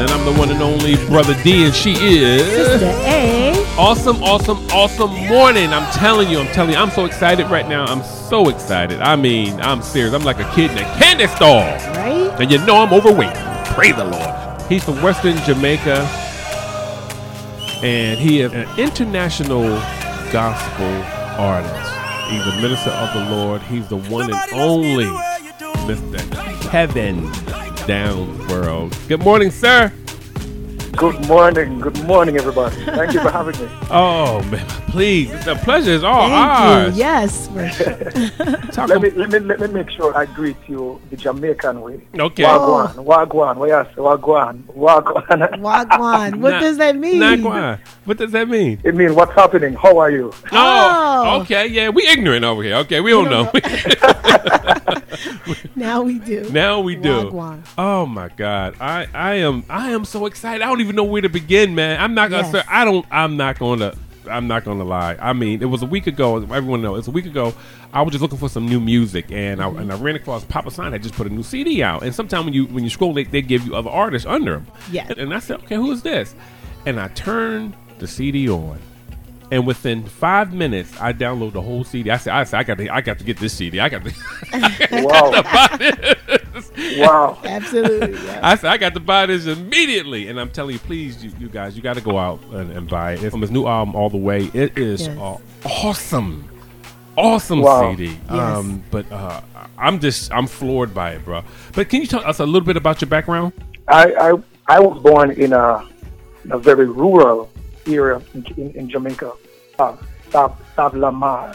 and I'm the one and only Brother D, and she is Sister A. Awesome, awesome, awesome morning. I'm telling you, I'm telling you, I'm so excited right now. I'm so excited. I mean, I'm serious. I'm like a kid in a candy store. Right? And you know I'm overweight. Pray the Lord. He's from Western Jamaica, and he is an international gospel artist. He's a minister of the Lord. He's the one and only Mr. Kevin Downswell. Good morning, sir. Good morning. Good morning, everybody. Thank you for having me. Oh man, please, the pleasure is all Thank ours. you. Yes. Talk Let me, let me let me make sure I greet you the Jamaican way. Okay. Wagwan, oh. wagwan, what you? Wagwan, wagwan. Wagwan. What Na- does that mean? Nagwan. What does that mean? It means what's happening? How are you? Oh, Oh. okay, yeah, we ignorant over here. Okay, we don't know. Now we do. now we do. Wagwan. Oh my God, I I am I am so excited. I don't even know where to begin, man. I'm not gonna Yes. say I don't. I'm not gonna. I'm not gonna lie. I mean, it was a week ago. Everyone knows it's a week ago. I was just looking for some new music, and I and I ran across Papa San had just put a new CD out. And sometimes when you when you scroll, they, they give you other artists under them. Yeah. And, and I said, okay, who is this? And I turned the CD on, and within five minutes, I download the whole CD. I said, I said, I got to, I got to get this CD. I got to, Wow. buy this. wow. Absolutely. Yes. I said, I got to buy this immediately. And I'm telling you, please, you, you guys, you got to go out and, and buy it. It's from his new album, All the Way. It is Yes. uh, awesome. Awesome Wow. CD. Um, but uh, I'm just, I'm floored by it, bro. But can you tell us a little bit about your background? I, I I was born in a, a very rural area in, in, in Jamaica, uh, South South Lamar,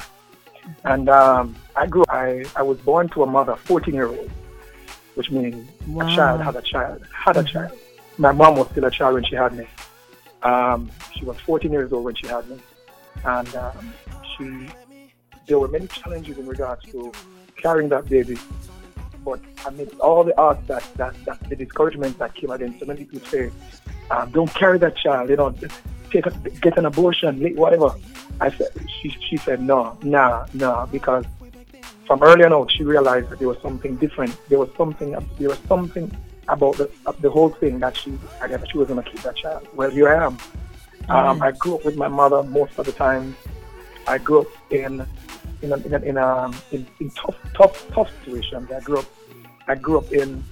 and um, I grew. I I was born to a mother, 14 year old, which means Wow. a child had a child had a child. My mom was still a child when she had me. Um, she was 14 years old when she had me, and um, she. There were many challenges in regards to carrying that baby but amidst all the odds that, that, that the discouragement that came against so many people say, um, don't carry that child, you know, take a, get an abortion, whatever. I said, she, she said, no, nah, nah, because from early on out, she realized that there was something different. There was something, there was something about the, the whole thing that she, I guess she was going to keep that child. Well, here I am. Um, I grew up with my mother most of the time. I grew up in in a, in a, in, a, in, in tough tough tough situations. I grew up I grew up in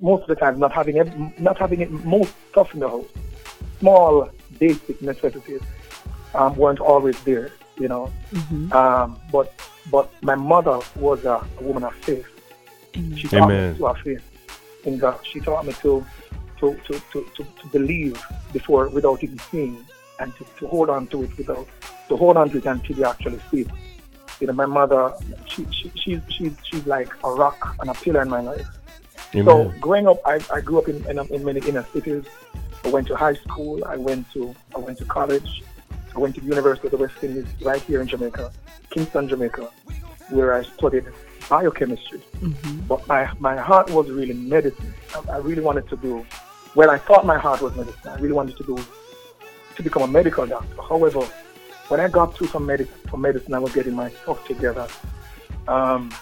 most of the time not having it not having it most stuff in the house. Small basic necessities um, weren't always there, you know. Mhm. Um, but but my mother was a, a woman of faith. She taught Amen. me to have faith in God. She taught me to to, to, to, to, to believe before without even seeing and to, to hold on to it without to hold on to it until you actually see it. You know, my mother she, she she's she's she's like a rock and a pillar in my life. So growing up, I, I grew up in, in, in many inner cities. I went to high school. I went to I went to college. I went to the University of the West Indies right here in Jamaica, Kingston, Jamaica, where I studied biochemistry. But my, my heart was really medicine. I, I really wanted to do, well, I thought my heart was medicine. I really wanted to do, to become a medical doctor. However, when I got through from, medic, from medicine, I was getting my stuff together. Um,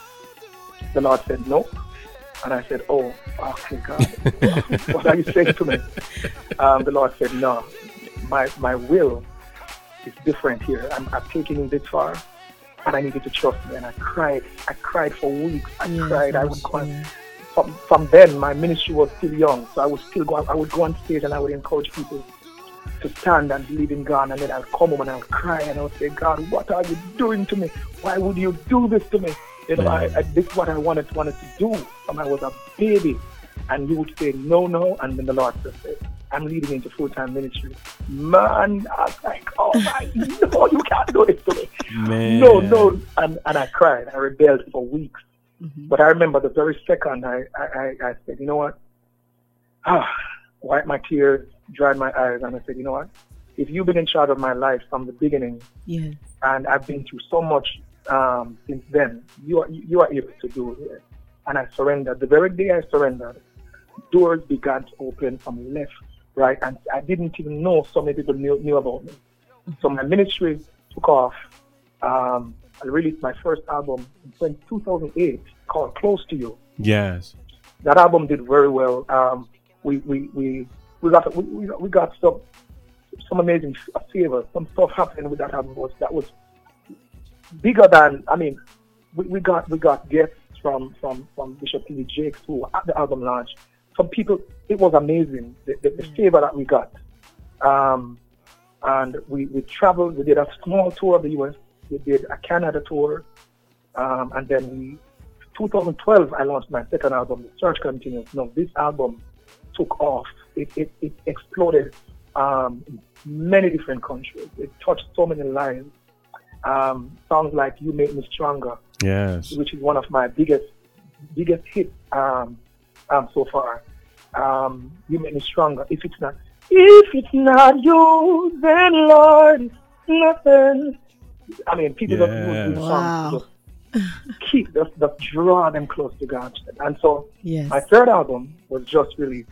the Lord said, no. And I said, oh, okay, God, what are you saying to me? Um, the Lord said, no, my, my will is different here. I'm, I'm taking it this far, and I needed to trust me. And I cried. I cried for weeks. I Yes, cried. I would cry. From, from then, my ministry was still young, so I would still go. I would go on stage and I would encourage people to stand and believe in God. And then I would come home and I would cry and I would say, God, what are you doing to me? Why would you do this to me? You know, I, I, this is what I wanted wanted to do when I was a baby. And you would say, no, no. And then the Lord just said, I'm leading into full time ministry. Man, I was like, oh my, no, you can't do this to me. Man. No, no. And, and I cried. I rebelled for weeks. Mhm. But I remember the very second I, I, I, I said, you know what? Ah, wiped my tears, dried my eyes, and I said, you know what? If you've been in charge of my life from the beginning, Yes. and I've been through so much um, since then, you are you are able to do it. And I surrendered. The very day I surrendered, doors began to open from left, right, and I didn't even know so many people knew, knew about me. So my ministry took off. Um, I released my first album in 2008 called Close to You. Yes. That album did very well. Um, we we we, we got we, we got- some some amazing favors, some stuff happening with that album was that was bigger than I mean, we, we got we got guests from from from Bishop T. D. Jakes who at the album launch. Some people, it was amazing the, the, the favor that we got. Um, and we, we traveled. We did a small tour of the U.S. We did a Canada tour, um, and then we 2012 I launched my second album, The Search Continues. Now this album took off. It it, it exploded um, in many different countries. It touched so many lives. Um, songs like "You Make Me Stronger," Yes. which is one of my biggest biggest hits um, um, so far. Um, you make me stronger. If it's not, if it's not you, then Lord, nothing. I mean, people just use these Wow. songs just keep just, just draw them close to God. And so Yes. my third album was just released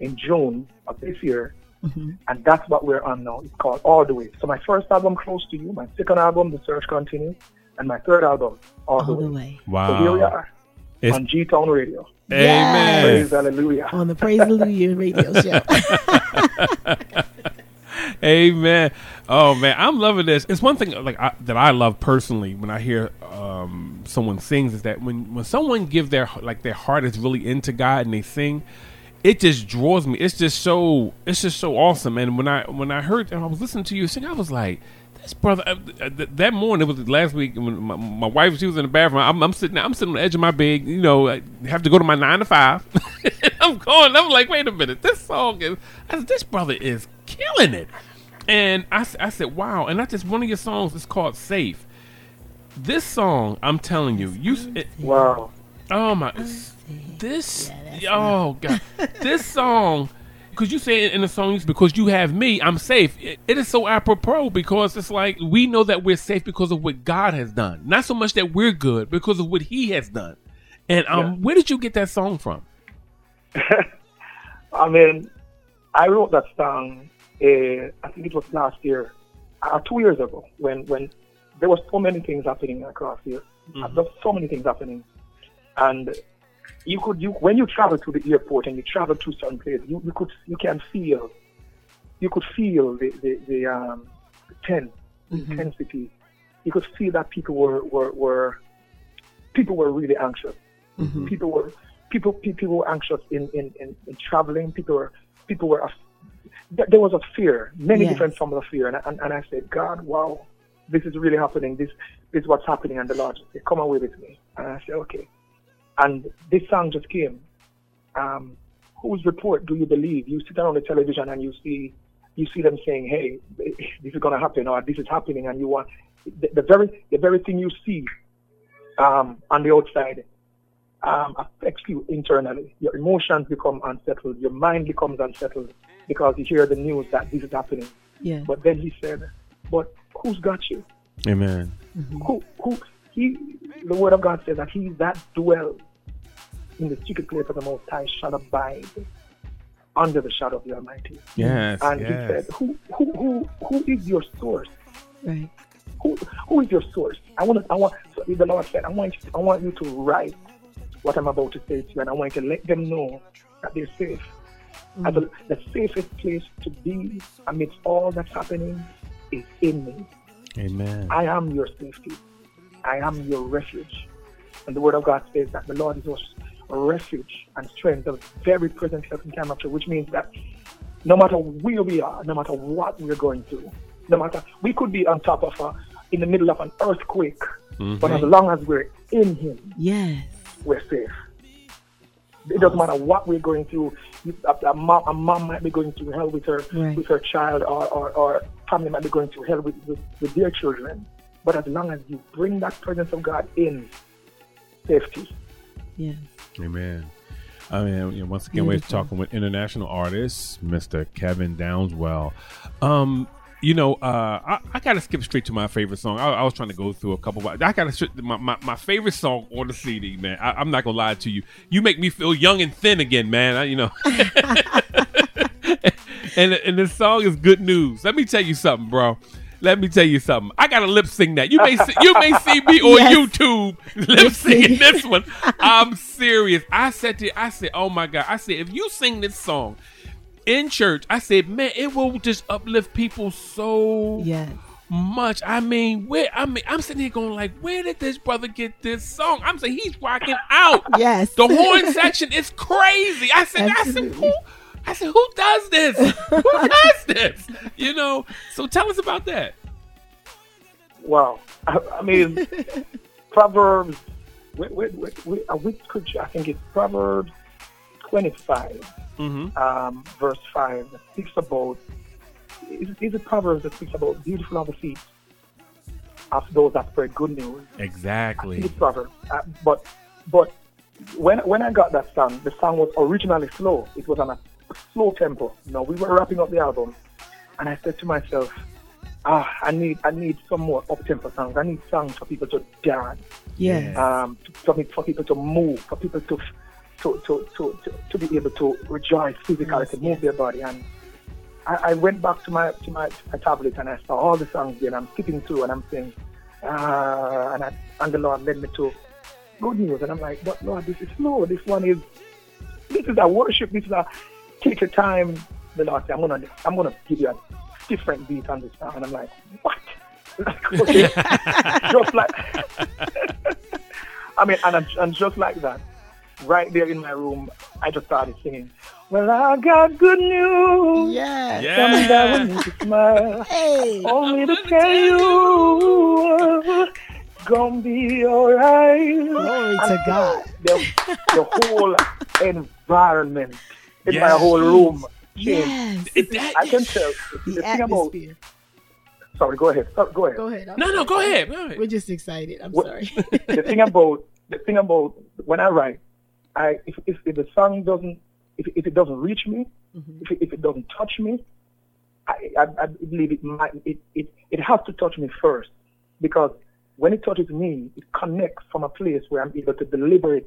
in June of this year, Mhm. and that's what we're on now. It's called All the Way. So my first album, Close to You, my second album, The Search Continues, and my third album, All, All the, the Way. way. Wow. So here we are It's- on G Town Radio. Amen. Praise Hallelujah. On the Praise Hallelujah radio show. Amen. Oh man, I'm loving this. It's one thing like I, that I love personally when I hear um, someone sings is that when when someone give their like their heart is really into God and they sing, it just draws me. It's just so it's just so awesome. And when I when I heard and I was listening to you sing, I was like. This brother, uh, th- that morning it was last week when my, my wife she was in the bathroom. I'm, I'm sitting, I'm sitting on the edge of my bed. You know, I have to go to my nine to five. I'm going. I'm like, wait a minute, this song is. I said, this brother is killing it. And I, I said, wow. And that's just one of your songs is called Safe. This song, I'm telling you, you, it, Wow. oh my, this, oh God, this song, because you say in the song, because you have me, I'm safe. It, it is so apropos because it's like we know that we're safe because of what God has done, not so much that we're good because of what He has done. And um, Yeah. where did you get that song from? I mean, I wrote that song. Uh, I think it was last year, uh, two years ago, when when there was so many things happening across here. Uh, There's so many things happening, and you could you when you travel to the airport and you travel to certain places, you, you could you can feel, you could feel the the, the um the tense intensity. You could feel that people were were, were people were really anxious people were people people were anxious in, in, in, in traveling. People were people were there was a fear, many Yes. different forms of fear, and, I- and and I said, God, wow, this is really happening. This this is what's happening, and the Lord said, Come away with me, and I said, Okay, and this song just came. Um, whose report do you believe? You sit down on the television and you see you see them saying, Hey, this is gonna happen, or this is happening, and you want the, the very the very thing you see um, on the outside um, affects you internally. Your emotions become unsettled. Your mind becomes unsettled because you hear the news that this is happening. Yeah. But then he said, "But who's got you? Amen. Who? Who? He? The word of God says that he that dwells in the secret place of the Most High shall abide under the shadow of the Almighty." Yes. And yes. he said, "Who? Who? Who? Who is your source? Right. who who is your source? I want to, I want so the Lord said, I want you, I want you to write what I'm about to say to you, and I want you to let them know that they're safe. Mm. And the, the safest place to be amidst all that's happening is in me. Amen. I am your safety. I am your refuge. And the word of God says that the Lord is our refuge and strength, a very present help in time of trouble, which means that no matter where we are, no matter what we're going through, no matter we could be on top of a, in the middle of an earthquake, but as mm-hmm. long as we're in Him, Yes. we're safe. It doesn't matter what we're going through. A, a mom, a mom might be going through hell with her Right. with her child, or, or, or family might be going through hell with, with, with their children. But as long as you bring that presence of God in, safety. Yes. Amen. I mean, you know, once again, we're talking with international artist, Mr. Kevin Downswell. Um, you know, uh, I, I got to skip straight to my favorite song. I, I was trying to go through a couple. Of, I got to my, my my favorite song on the CD, man. I, I'm not gonna lie to you. You make me feel young and thin again, man. I, you know. and and this song is good news. Let me tell you something, bro. Let me tell you something. I gotta lip sync that. You may see, you may see me on Yes. YouTube lip syncing this one. I'm serious. I said to I said, oh my god. I said if you sing this song in church, I said, man, it will just uplift people so Yes. much. I mean, where I mean, I'm sitting here going like, where did this brother get this song? I'm saying he's rocking out. Yes. The horn section is crazy. I said, I said, Absolutely. Who? I said, who does this? Who does this? You know. So tell us about that. Well, I, I mean, Proverbs, wait, wait, wait, wait, which scripture? I think it's Proverbs 25, Mm-hmm. um, verse 5, that speaks about, is, is it Proverbs that speaks about beautiful are the feet of those that spread good news? I think Exactly. it's Proverbs. Uh, but, but when, when I got that song, the song was originally slow. It was on a slow tempo. You know, we were wrapping up the album, and I said to myself, ah, I need, I need some more up-tempo songs. I need songs for people to dance Yeah. um, for, me, for people to move, for people to to, to, to, to, to be able to rejoice physically, Yes, to move their body. And I, I went back to my to my, my tablet and I saw all the songs there. And I'm skipping through and I'm saying, ah, and I, and the Lord led me to good news. And I'm like, but Lord, this is slow. This one is this is a worship. This is a take your time. The Lord said, I'm gonna I'm gonna give you a different beat on this song. And I'm like, what? Like, okay. just like I mean, and, I'm- and just like that, right there in my room, I just started singing. Well, I got good news. Yeah. Yeah. Something that will make you smile. Hey. Only to tell you, gonna be alright. Glory to God. The, the whole environment in my whole room. Yes. It- that- I can tell. The The thing about atmosphere. sorry, go ahead. Sorry, go ahead. Go ahead. I'm no, no, sorry. go ahead. Go ahead. We're just excited. I'm What- sorry. the thing about the thing about when I write, I if if, if the song doesn't if, if it doesn't reach me, Mhm. if it, if it doesn't touch me, I, I, I believe it might it, it it has to touch me first because when it touches me, it connects from a place where I'm able to deliver it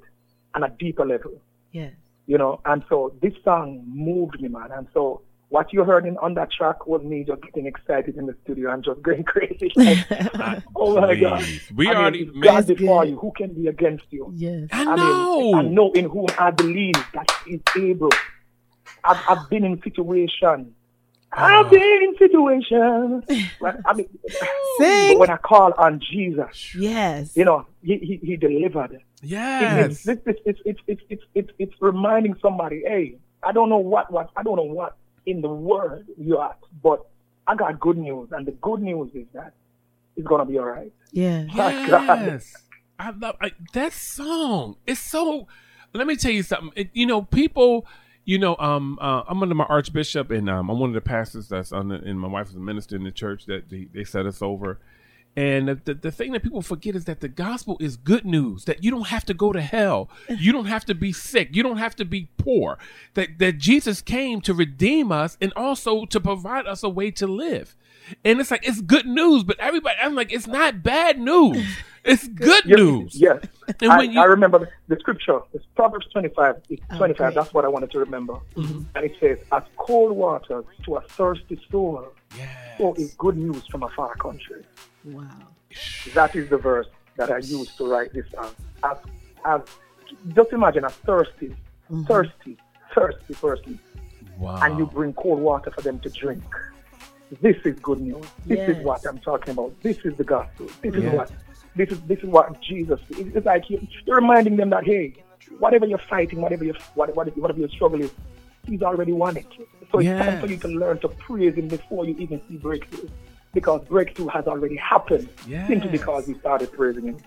on a deeper level, Yes. You know. And so this song moved me, man. And so what you heard in on that track was me just getting excited in the studio and just going crazy. Like, oh my God! We I mean, already if made- God That's before you. Who can be against you? Yes. I I know. mean, I know in whom I believe that He able. I've, I've been in situations. I've Ah. been in situations. I mean, Sing. when I call on Jesus, Yes. you know, He He, he delivered. Yes. It's, it's, it's, it's, it's, it's, it's, it's reminding somebody, hey, I don't know what, what, I don't know what in the world you're at, but I got good news, and the good news is that it's gonna be all right. Yes. God. Yes. I love I, that song. It's so. Let me tell you something. It, you know, people. You know, um, uh, I'm under my archbishop, and um, I'm one of the pastors that's on, the, and my wife is a minister in the church that they, they set us over. And the, the, thing that people forget is that the gospel is good news. That you don't have to go to hell. You don't have to be sick. You don't have to be poor. That that Jesus came to redeem us and also to provide us a way to live. And it's like it's good news, but everybody, I'm like, it's not bad news. It's good Yes, news. Yes. And I, when you- I remember the, the scripture. It's Proverbs 25. It's Oh, 25. great. That's what I wanted to remember. Mm-hmm. And it says, as cold water to a thirsty soul, Yes. so is good news from a far country. Wow. That is the verse that I used to write this song. As, as, just imagine a thirsty, Mm-hmm. thirsty, thirsty person, Wow. and you bring cold water for them to drink. This is good news. This Yes. is what I'm talking about. This is the gospel. This is Yeah. what this is. This is what Jesus. It's like you- you're reminding them that hey, whatever you're fighting, whatever you what, what, whatever your struggle is, He's already won it. So it's time for you to learn to praise Him before you even see breakthrough, because breakthrough has already happened simply because you started praising Him.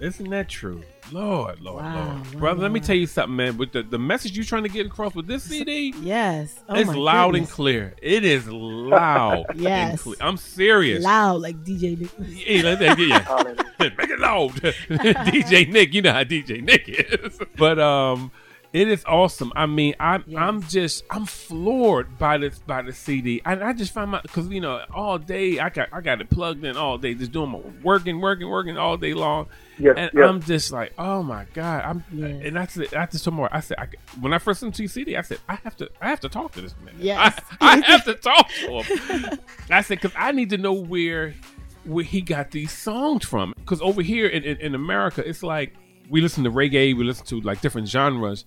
Isn't that true? Lord, Lord, Wow, Lord. wow, Brother, let me tell you something, man. With the, the message you're trying to get across with this CD, Yes. Oh it's loud goodness. and clear. It is loud. and Yes. I'm serious. Loud like DJ Nicholas. Hey, let that get you. Make it loud. DJ Nick, you know how DJ Nick is. But um It is awesome. I mean, I'm Yes. I'm just I'm floored by this by the CD, and I just find my because you know all day I got I got it plugged in all day, just doing my working, working, working all day long, Yes, and yes. I'm just like, oh my god, I'm Yes. and that's it. That's just more. I said I, when I first listened to the CD, I said I have to I have to talk to this man. Yes. I, I have to talk to him. I said because I need to know where where he got these songs from. Because over here in, in, in America, it's like we listen to reggae, we listen to like different genres,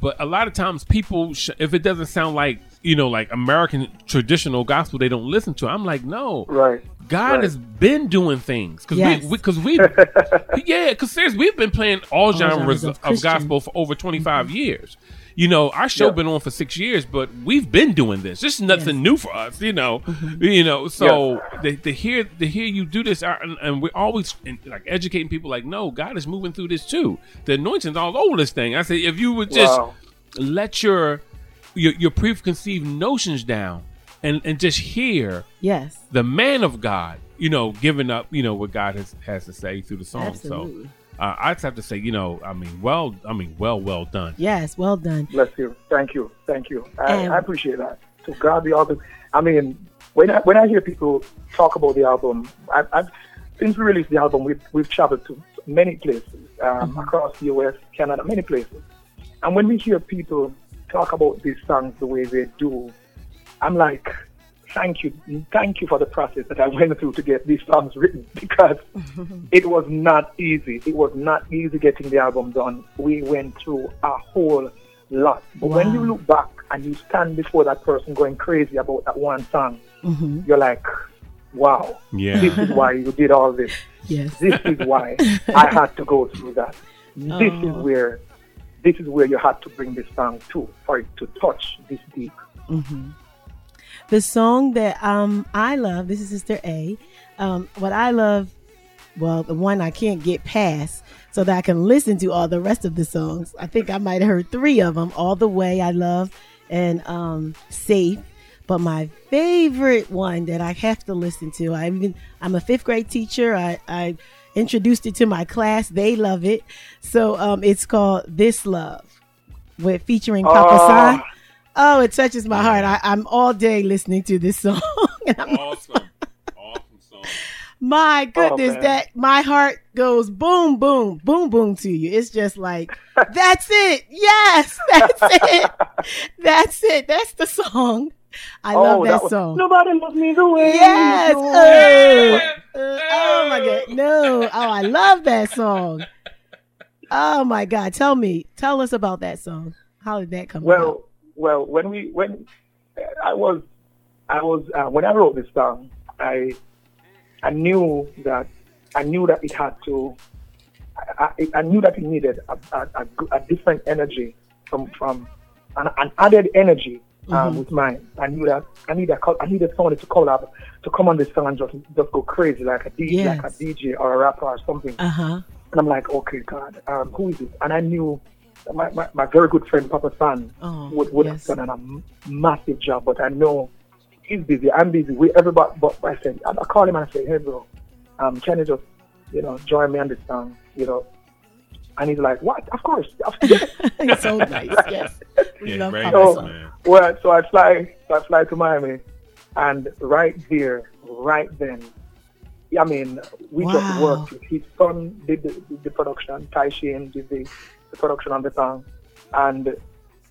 but a lot of times people, sh- if it doesn't sound like you know like American traditional gospel, they don't listen to. it. I'm like, no, Right. God Right. has been doing things because Yes. we because we, yeah because seriously we've been playing all, genres, genres of, of of gospel for over 25 mm-hmm. years. You know, our show Yeah. been on for six years, but we've been doing this. This is nothing Yes. new for us. You know, mm-hmm. you know. So to, to hear to hear you do this, and, and we're always like educating people. Like, no, God is moving through this too. The anointing's all over this thing. I say, if you would just Wow. let your your, your preconceived notions down and and just hear Yes. the man of God, you know, giving up, you know, what God has has to say through the song. Absolutely. So uh, I just have to say, you know, I mean, well, I mean, well, well done. Yes. Well done. Bless you. Thank you. Thank you. I, I appreciate that. So God be all the. I mean, when I, when I hear people talk about the album, I, I've since we released the album, we've we've traveled to many places um, across the U.S., Canada, many places. And when we hear people talk about these songs the way they do, I'm like, thank you, thank you for the process that I went through to get these songs written because it was not easy. It was not easy getting the album done. We went through a whole lot. But when you look back and you stand before that person going crazy about that one song, hmm you're like, wow, Yeah. this is why you did all this. Yes. This is why I had to go through that. This is Oh. where this is where you had to bring this song to for it to touch this deep. hmm The song that um I love, this is Sister A. Um, what I love, well, the one I can't get past, so that I can listen to all the rest of the songs. I think I might have heard three of them. All the way I love and um safe. But my favorite one that I have to listen to, I even I'm a fifth grade teacher. I, I introduced it to my class. They love it. So um it's called This Love with featuring Papa. San. Oh, it touches my heart. I, I'm all day listening to this song. Awesome, awesome song. my goodness, man. that my heart goes boom, boom, boom, boom to you. It's just like, that's it. Yes, that's it. That's it. That's the song. I love that, was- song. Nobody loves me the way. Yes. Oh, uh, oh my God. No. Oh, I love that song. Oh my God. Tell me, tell us about that song. How did that come about? Well, when we when I was I was uh, when I wrote this song, I I knew that I knew that it had to. I, I, I knew that it needed a, a, a, different energy from from an, an added energy uh, Mhm. with mine. I knew that I needed I needed somebody to call up to come on this song and just just go crazy like a DJ like a DJ or a rapper or something. Uh huh. And I'm like, okay, God, um, who is it? And I knew my, my, my very good friend Papa San Oh, would, would yes. have done a massive job, but I know he's busy. I'm busy. We everybody, but I said, I, I called him and I said, hey, bro, um, can you just, you know, join me on this song, you know? And he's like, what? Of course. Of course. He's so nice. Yes. We Yeah, love Papa So- man. well, so I fly, so I fly to Miami, and right there, right then, I mean, we just worked. with His son did the, did the production. Ty Shane did the, the production on the song, and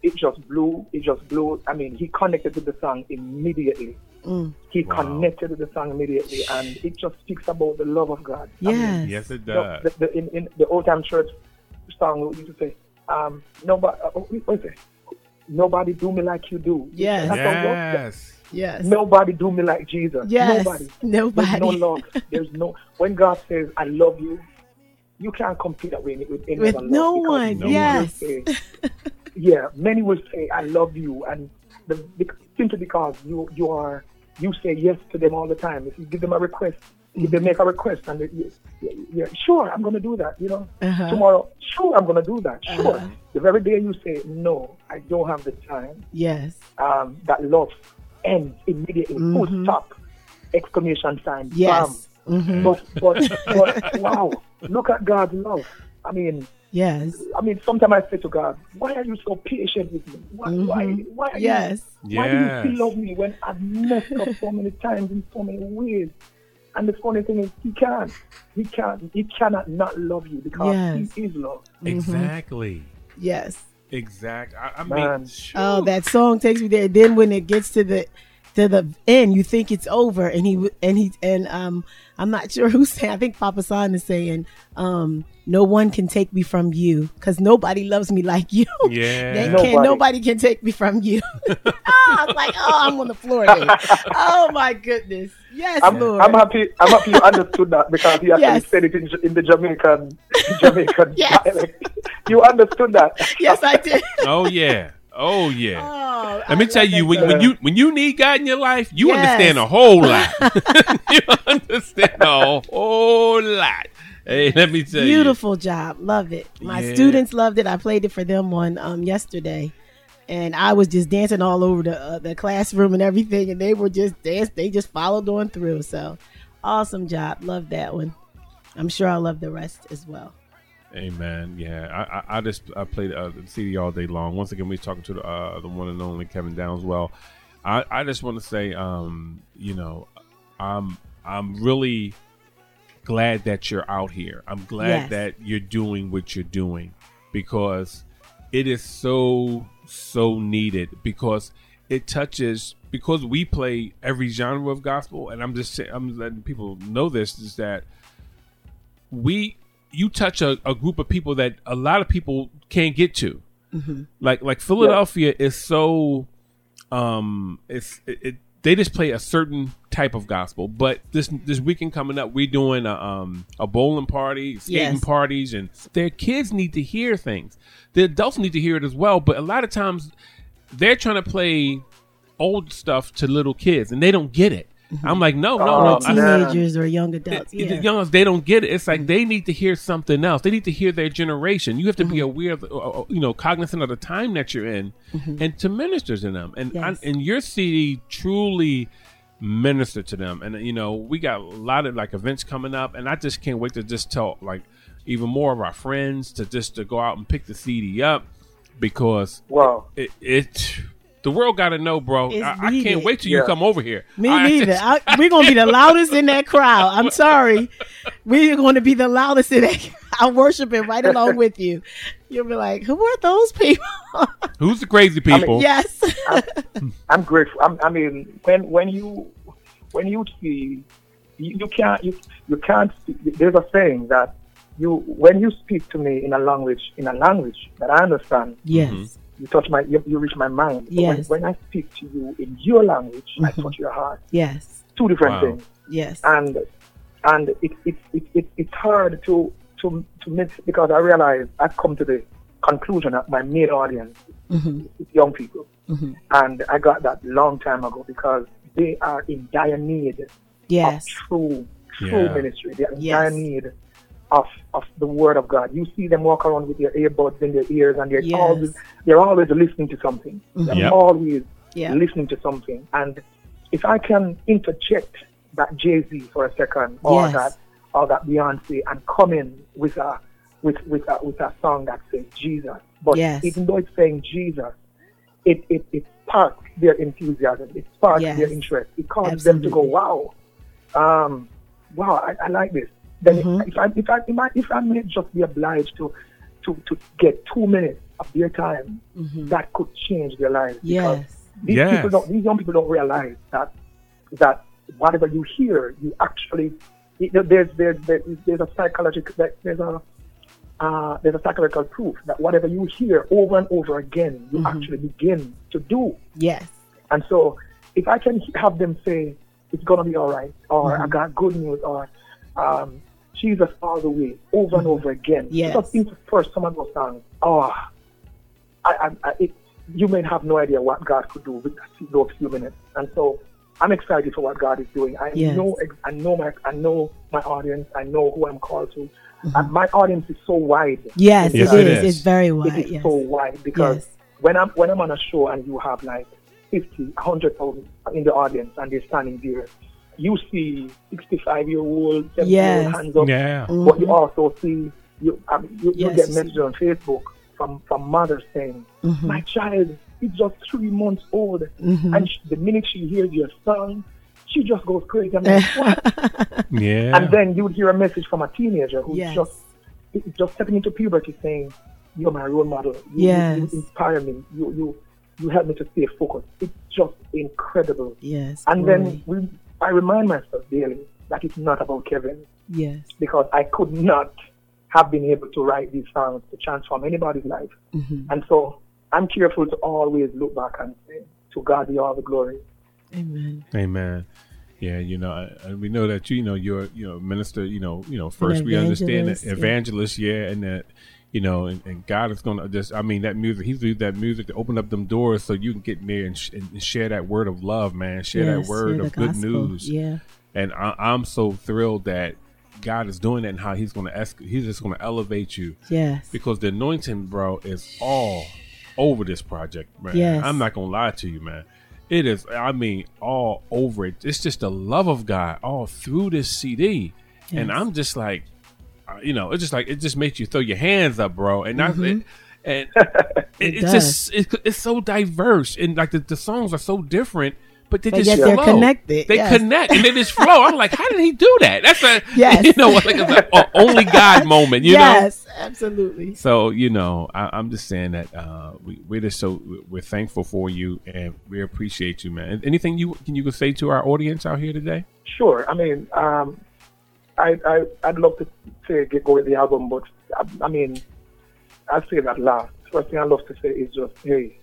it just blew. It just blew. I mean, he connected to the song immediately. Mm. He Wow. connected to the song immediately, and it just speaks about the love of God. I mean, Yes. Yes, it you know, does. the, the, in, in the old time church song, we used to say, um, nobody, uh, what is it? Nobody do me like you do. Yes. That's how God- Yes. Yes. Nobody do me like Jesus. Yes. Nobody. Nobody. There's no love. There's no. When God says, "I love you," you can't compete that with, with any With no one. No yes. will say- yeah, many will say, "I love you," and the, simply because you you are you say yes to them all the time. If you give them a request, if they make a request, and they, you, yeah, sure, I'm going to do that. You know, Uh-huh. tomorrow, sure, I'm going to do that. Sure. Uh-huh. The very day you say no, I don't have the time Yes. um, that love ends immediately. Full Mhm. stop! Exclamation sign. Yes. Bam. Hmm But, but, but wow! Look at God's love. I mean, Yes. I mean, sometimes I say to God, why are you so patient with me? Why, why, why are Yes. you, why do you still love me when I've messed up so many times in so many ways? And the funny thing is, he can't. He can't. He cannot not love you because Yes. he is love. Exactly. Yes. Exactly. I, I Man. mean, Oh, that song takes me there. Then when it gets to the to the end, you think it's over, and he and he and um, I'm not sure who's saying. I think Papa San is saying, um, no one can take me from you because nobody loves me like you. Yeah. They Nobody. can't. Nobody can take me from you. I was like, oh, I'm on the floor. Then. oh my goodness. Yes, I'm, Lord. I'm happy. I'm happy you understood that because he actually Yes. said it in, in the Jamaican Jamaican Yes. dialect. You understood that. yes, I did. Oh yeah. Oh yeah. Oh, Let me tell you, when, when you when you need God in your life, you Yes. understand a whole lot. you understand a whole lot. Hey, let me tell you. Beautiful job. Love it. My Yeah. students loved it. I played it for them on um, yesterday. And I was just dancing all over the uh, the classroom and everything, and they were just dance. They just followed on through. So, awesome job. Love that one. I'm sure I'll love the rest as well. Amen. Yeah, I, I, I just I played uh, the CD all day long. Once again, we was talking to the uh, the one and only Kevin Downswell. I, I just want to say, um, you know, I'm I'm really glad that you're out here. I'm glad Yes. that you're doing what you're doing because it is so so needed because it touches because we play every genre of gospel and I'm just I'm letting people know this is that we you touch a, a group of people that a lot of people can't get to. Like like philadelphia is so um it's it, it they just play a certain type of gospel but this this weekend coming up we're doing a um a bowling party skating Yes. parties and their kids need to hear things. The adults need to hear it as well but a lot of times they're trying to play old stuff to little kids and they don't get it i'm like no no Oh, no Or I- teenagers or young adults. it- Yeah. the young they don't get it. It's like they need to hear something else. They need to hear their generation. You have to be Mm-hmm. aware, of, uh, uh, you know, cognizant of the time that you're in, and to minister to them. And Yes. I, and your CD truly minister to them. And you know, we got a lot of like events coming up, and I just can't wait to just tell like even more of our friends to just to go out and pick the CD up because Wow. it. it the world got to know, bro. I, I can't wait till you come over here. Me I neither. I, we're gonna be the loudest in that crowd. I'm sorry. We're gonna be the loudest in that. I'm worshiping right along with you. You'll be like, "Who are those people?" who's the crazy people? yes. I'm grateful. I'm, I mean, when when you when you see, you, you can't you you can't. There's a saying that you when you speak to me in a language in a language that I understand, yes. Mm-hmm. You touch my you, you reach my mind. Yes. When, when I speak to you in your language, I Mhm. touch your heart. Yes. Two different Wow. things, Yes. and and it it, it, it it's hard to to to mix because I realize I've come to the conclusion that my main audience hmm is young people. hmm And I got that long time ago because they are in dire need Yes. of true, true Yeah. ministry. They are in Yes. dire need of of the word of God. You see them walk around with their earbuds in their ears and they're Yes. always they're always listening to something. They're Yep. always Yeah. listening to something. And if I can interject that Jay Z for a second or Yes. that or that Beyonce and come in with a with with a with a song that says Jesus. But Yes. even though it's saying Jesus, it it, it sparks their enthusiasm. It sparks their interest. It causes them to go, wow, um, wow, I, I like this. Then Mhm. if I if I if I, if I may just be obliged to to to get two minutes of their time, Mhm. that could change their lives. because Yes. These Yes. people don't. These young people don't realize that that whatever you hear, you actually it- there's there's there's, there's a psychological there's a uh, there's a psychological proof that whatever you hear over and over again, you Mhm. actually begin to do. Yes. And so, if I can have them say, "It's gonna be all right," or Mhm. "I got good news," or um, "Jesus all the way," over and over again, Yes. just intersperse some of those songs. Oh, I, I, I, it, you may have no idea what God could do with those few minutes. And so, I'm excited for what God is doing. I Yes. know, I know my, I know my audience. I know who I'm called to. Mhm. And my audience is so wide. Yes, Yes, it it is. is. It's very wide. It is Yes. so wide because Yes. when I'm when I'm on a show and you have like 50, 100,000 in the audience and they're standing there, you see 65 year old, 70 year Yes. old hands up, Yeah. but you Mhm. also see You, I mean, you, you get you messages on Facebook from from mothers saying, Mhm. "My child is just three months old, Mhm. and she, the minute she hears your song, she just goes crazy." I'm like, what? Yeah. And then you would hear a message from a teenager who's Yes. just it's just stepping into puberty saying, You're my role model. You, you- Yes. you inspire me. You you you help me to stay focused. It's just incredible. Yes. And glory. then we I remind myself daily that it's not about Kevin yes. because I could not have been able to write these songs to transform anybody's life. Mhm. And so I'm careful to always look back and say, To God be all the glory. Amen. Amen. Yeah, you know, I- and we know that you, you know, you're, you know, minister. You know, you know. First, we understand that evangelist, yeah. evangelist, yeah, and that, you know, and, and God is going to just. I mean, that music. He's used that music to open up them doors so you can get in there and, sh- and share that word of love, man. Share Yes, that word of good gospel. news. Yeah. And I, I'm so thrilled that God is doing that and how He's going to ask. He's just going to elevate you Yes. because the anointing, bro, is all over this project, man. Yes. I'm not gonna lie to you, man. It is, I mean, all over it. It's just the love of God all through this CD, and I'm just like, you know, it's just like it just makes you throw your hands up, bro. And that's it. And it, It it's does. just it's, it's so diverse, and like the, the songs are so different, but they But just yet they're flow. connected, They yes. connect and they just flow. I'm like, how did he do that? That's a Yes. you know, like it's a, a only God moment. You know, yes. Absolutely. so you know, I, I'm just saying that uh, we, we're just so we're thankful for you and we appreciate you, man. Anything you can you can say to our audience out here today? Sure. I mean, um, I, I I'd love to say get go with the album, but I, I mean, I'll say that last. First thing I love to say is just, hey,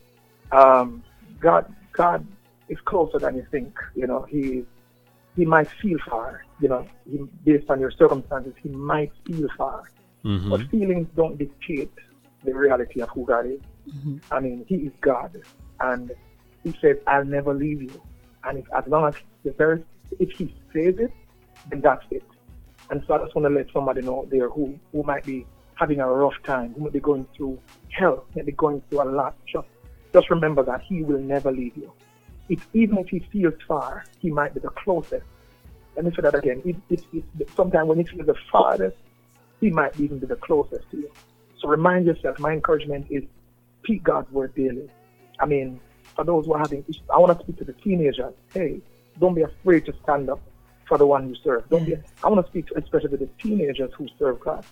um, God, God is closer than you think. You know, He He might feel far. You know, he, based on your circumstances, He might feel far. Mm-hmm. But feelings don't dictate the reality of who God is. I mean, He is God, and He says, "I'll never leave you." And if, as long as the very, if He says it, then that's it. And so I just want to let somebody know there who who might be having a rough time, who might be going through hell, might be going through a lot. Just just remember that He will never leave you. If even if He feels far, He might be the closest. Let me say that again. If, if, if sometimes when He feels the farthest, he might even be the closest to you. So remind yourself, my encouragement is speak God's word daily. I mean, for those who are having issues, I want to speak to the teenagers. Hey, don't be afraid to stand up for the one you serve. Don't Yes. be, I want to speak to especially to the teenagers who serve God.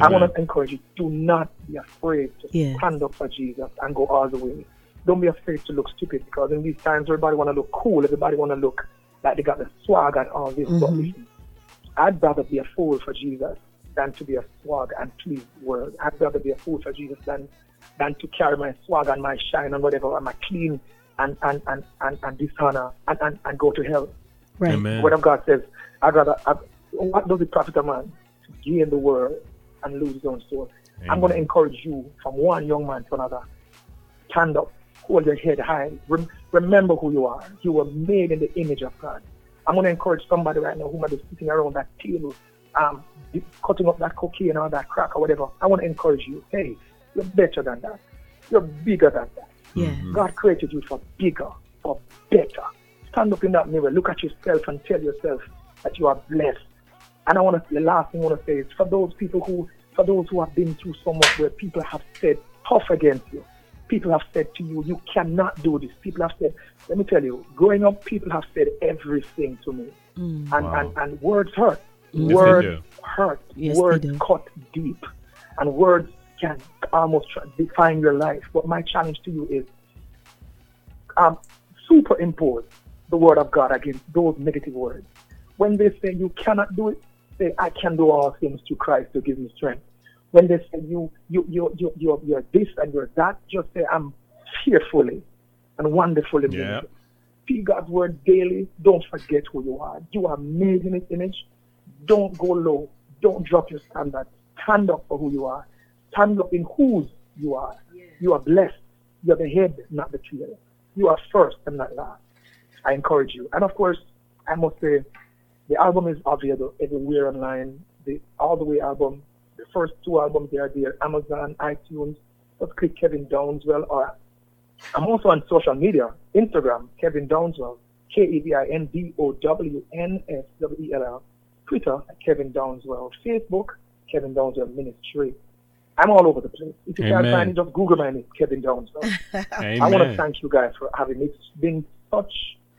I want to encourage you, do not be afraid to Yes. stand up for Jesus and go all the way. Don't be afraid to look stupid because in these times everybody want to look cool, everybody want to look like they got the swag and all this. But Mhm. listen, I'd rather be a fool for Jesus than to be a swag and please the world. I'd rather be a fool for Jesus than than to carry my swag and my shine and whatever and my clean and and, and, and, and dishonor and, and, and go to hell. Right. Amen. The word of God says, I'd rather i what does it profit a man to gain the world and lose his own soul? I'm going to encourage you from one young man to another. Stand up, hold your head high. Rem- remember who you are. You were made in the image of God. I'm going to encourage somebody right now who might be sitting around that table, um, cutting up that cocaine or that crack or whatever. I want to encourage you. Hey, you're better than that. You're bigger than that. Yeah. God created you for bigger, for better. Stand up in that mirror, look at yourself and tell yourself that you are blessed. And I want to, the last thing I want to say is for those people who, for those who have been through so much where people have said tough against you, people have said to you, you cannot do this. People have said, let me tell you, growing up, people have said everything to me. And, Wow. and, and words hurt. Yes, words hurt. Yes, words cut deep. And words can almost try- define your life. But my challenge to you is um, superimpose the word of God against those negative words. When they say you cannot do it, say I can do all things through Christ to give me strength. When they say you you you you you're, you're this and you're that, just say I'm fearfully and wonderfully made. Yeah. Speak God's word daily. Don't forget who you are. You are made in His image. Don't go low. Don't drop your standard. Stand up for who you are. Stand up in whose you are. You are blessed. You are the head, not the tail. You are first and not last. I encourage you. And of course, I must say, the album is available everywhere online. The All the Way album, the first two albums, they are there. Amazon, iTunes. Just click Kevin Downswell. Or I'm also on social media. Instagram, Kevin Downswell. K-E-V-I-N-D-O-W-N-S-W-E-L-L. Twitter, Kevin Downswell. Facebook, Kevin Downswell Ministry. I'm all over the place. If you can't find it, just Google my name, Kevin Downswell. I want to thank you guys for having me. It's been such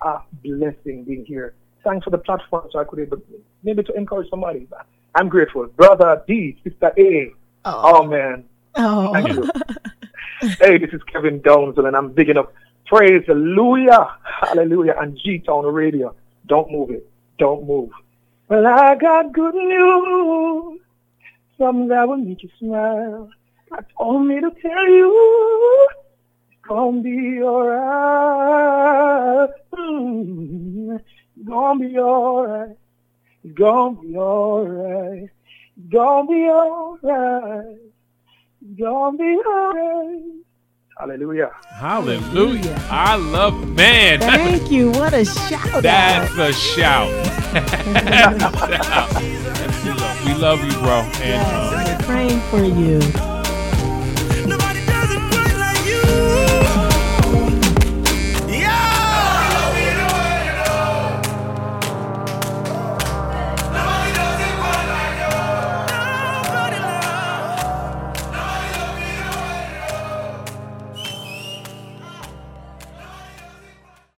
a blessing being here. Thanks for the platform so I could able maybe to encourage somebody. I'm grateful. Brother D, Sister A. Oh, Oh man. oh. Thank you. hey, this is Kevin Downswell and I'm bigging up Praise Hallelujah. Hallelujah and G Town Radio. Don't move it. Don't move. Well, I got good news. Something that will make you smile. God told me to tell you it's gonna be alright. Mm, It's gonna be alright. It's gonna be alright. It's gonna be alright. It's gonna be alright. Hallelujah. Hallelujah. I love man. Thank you. What a shout That's out. a shout. we love you, bro. And uh, Yes, we're praying for you.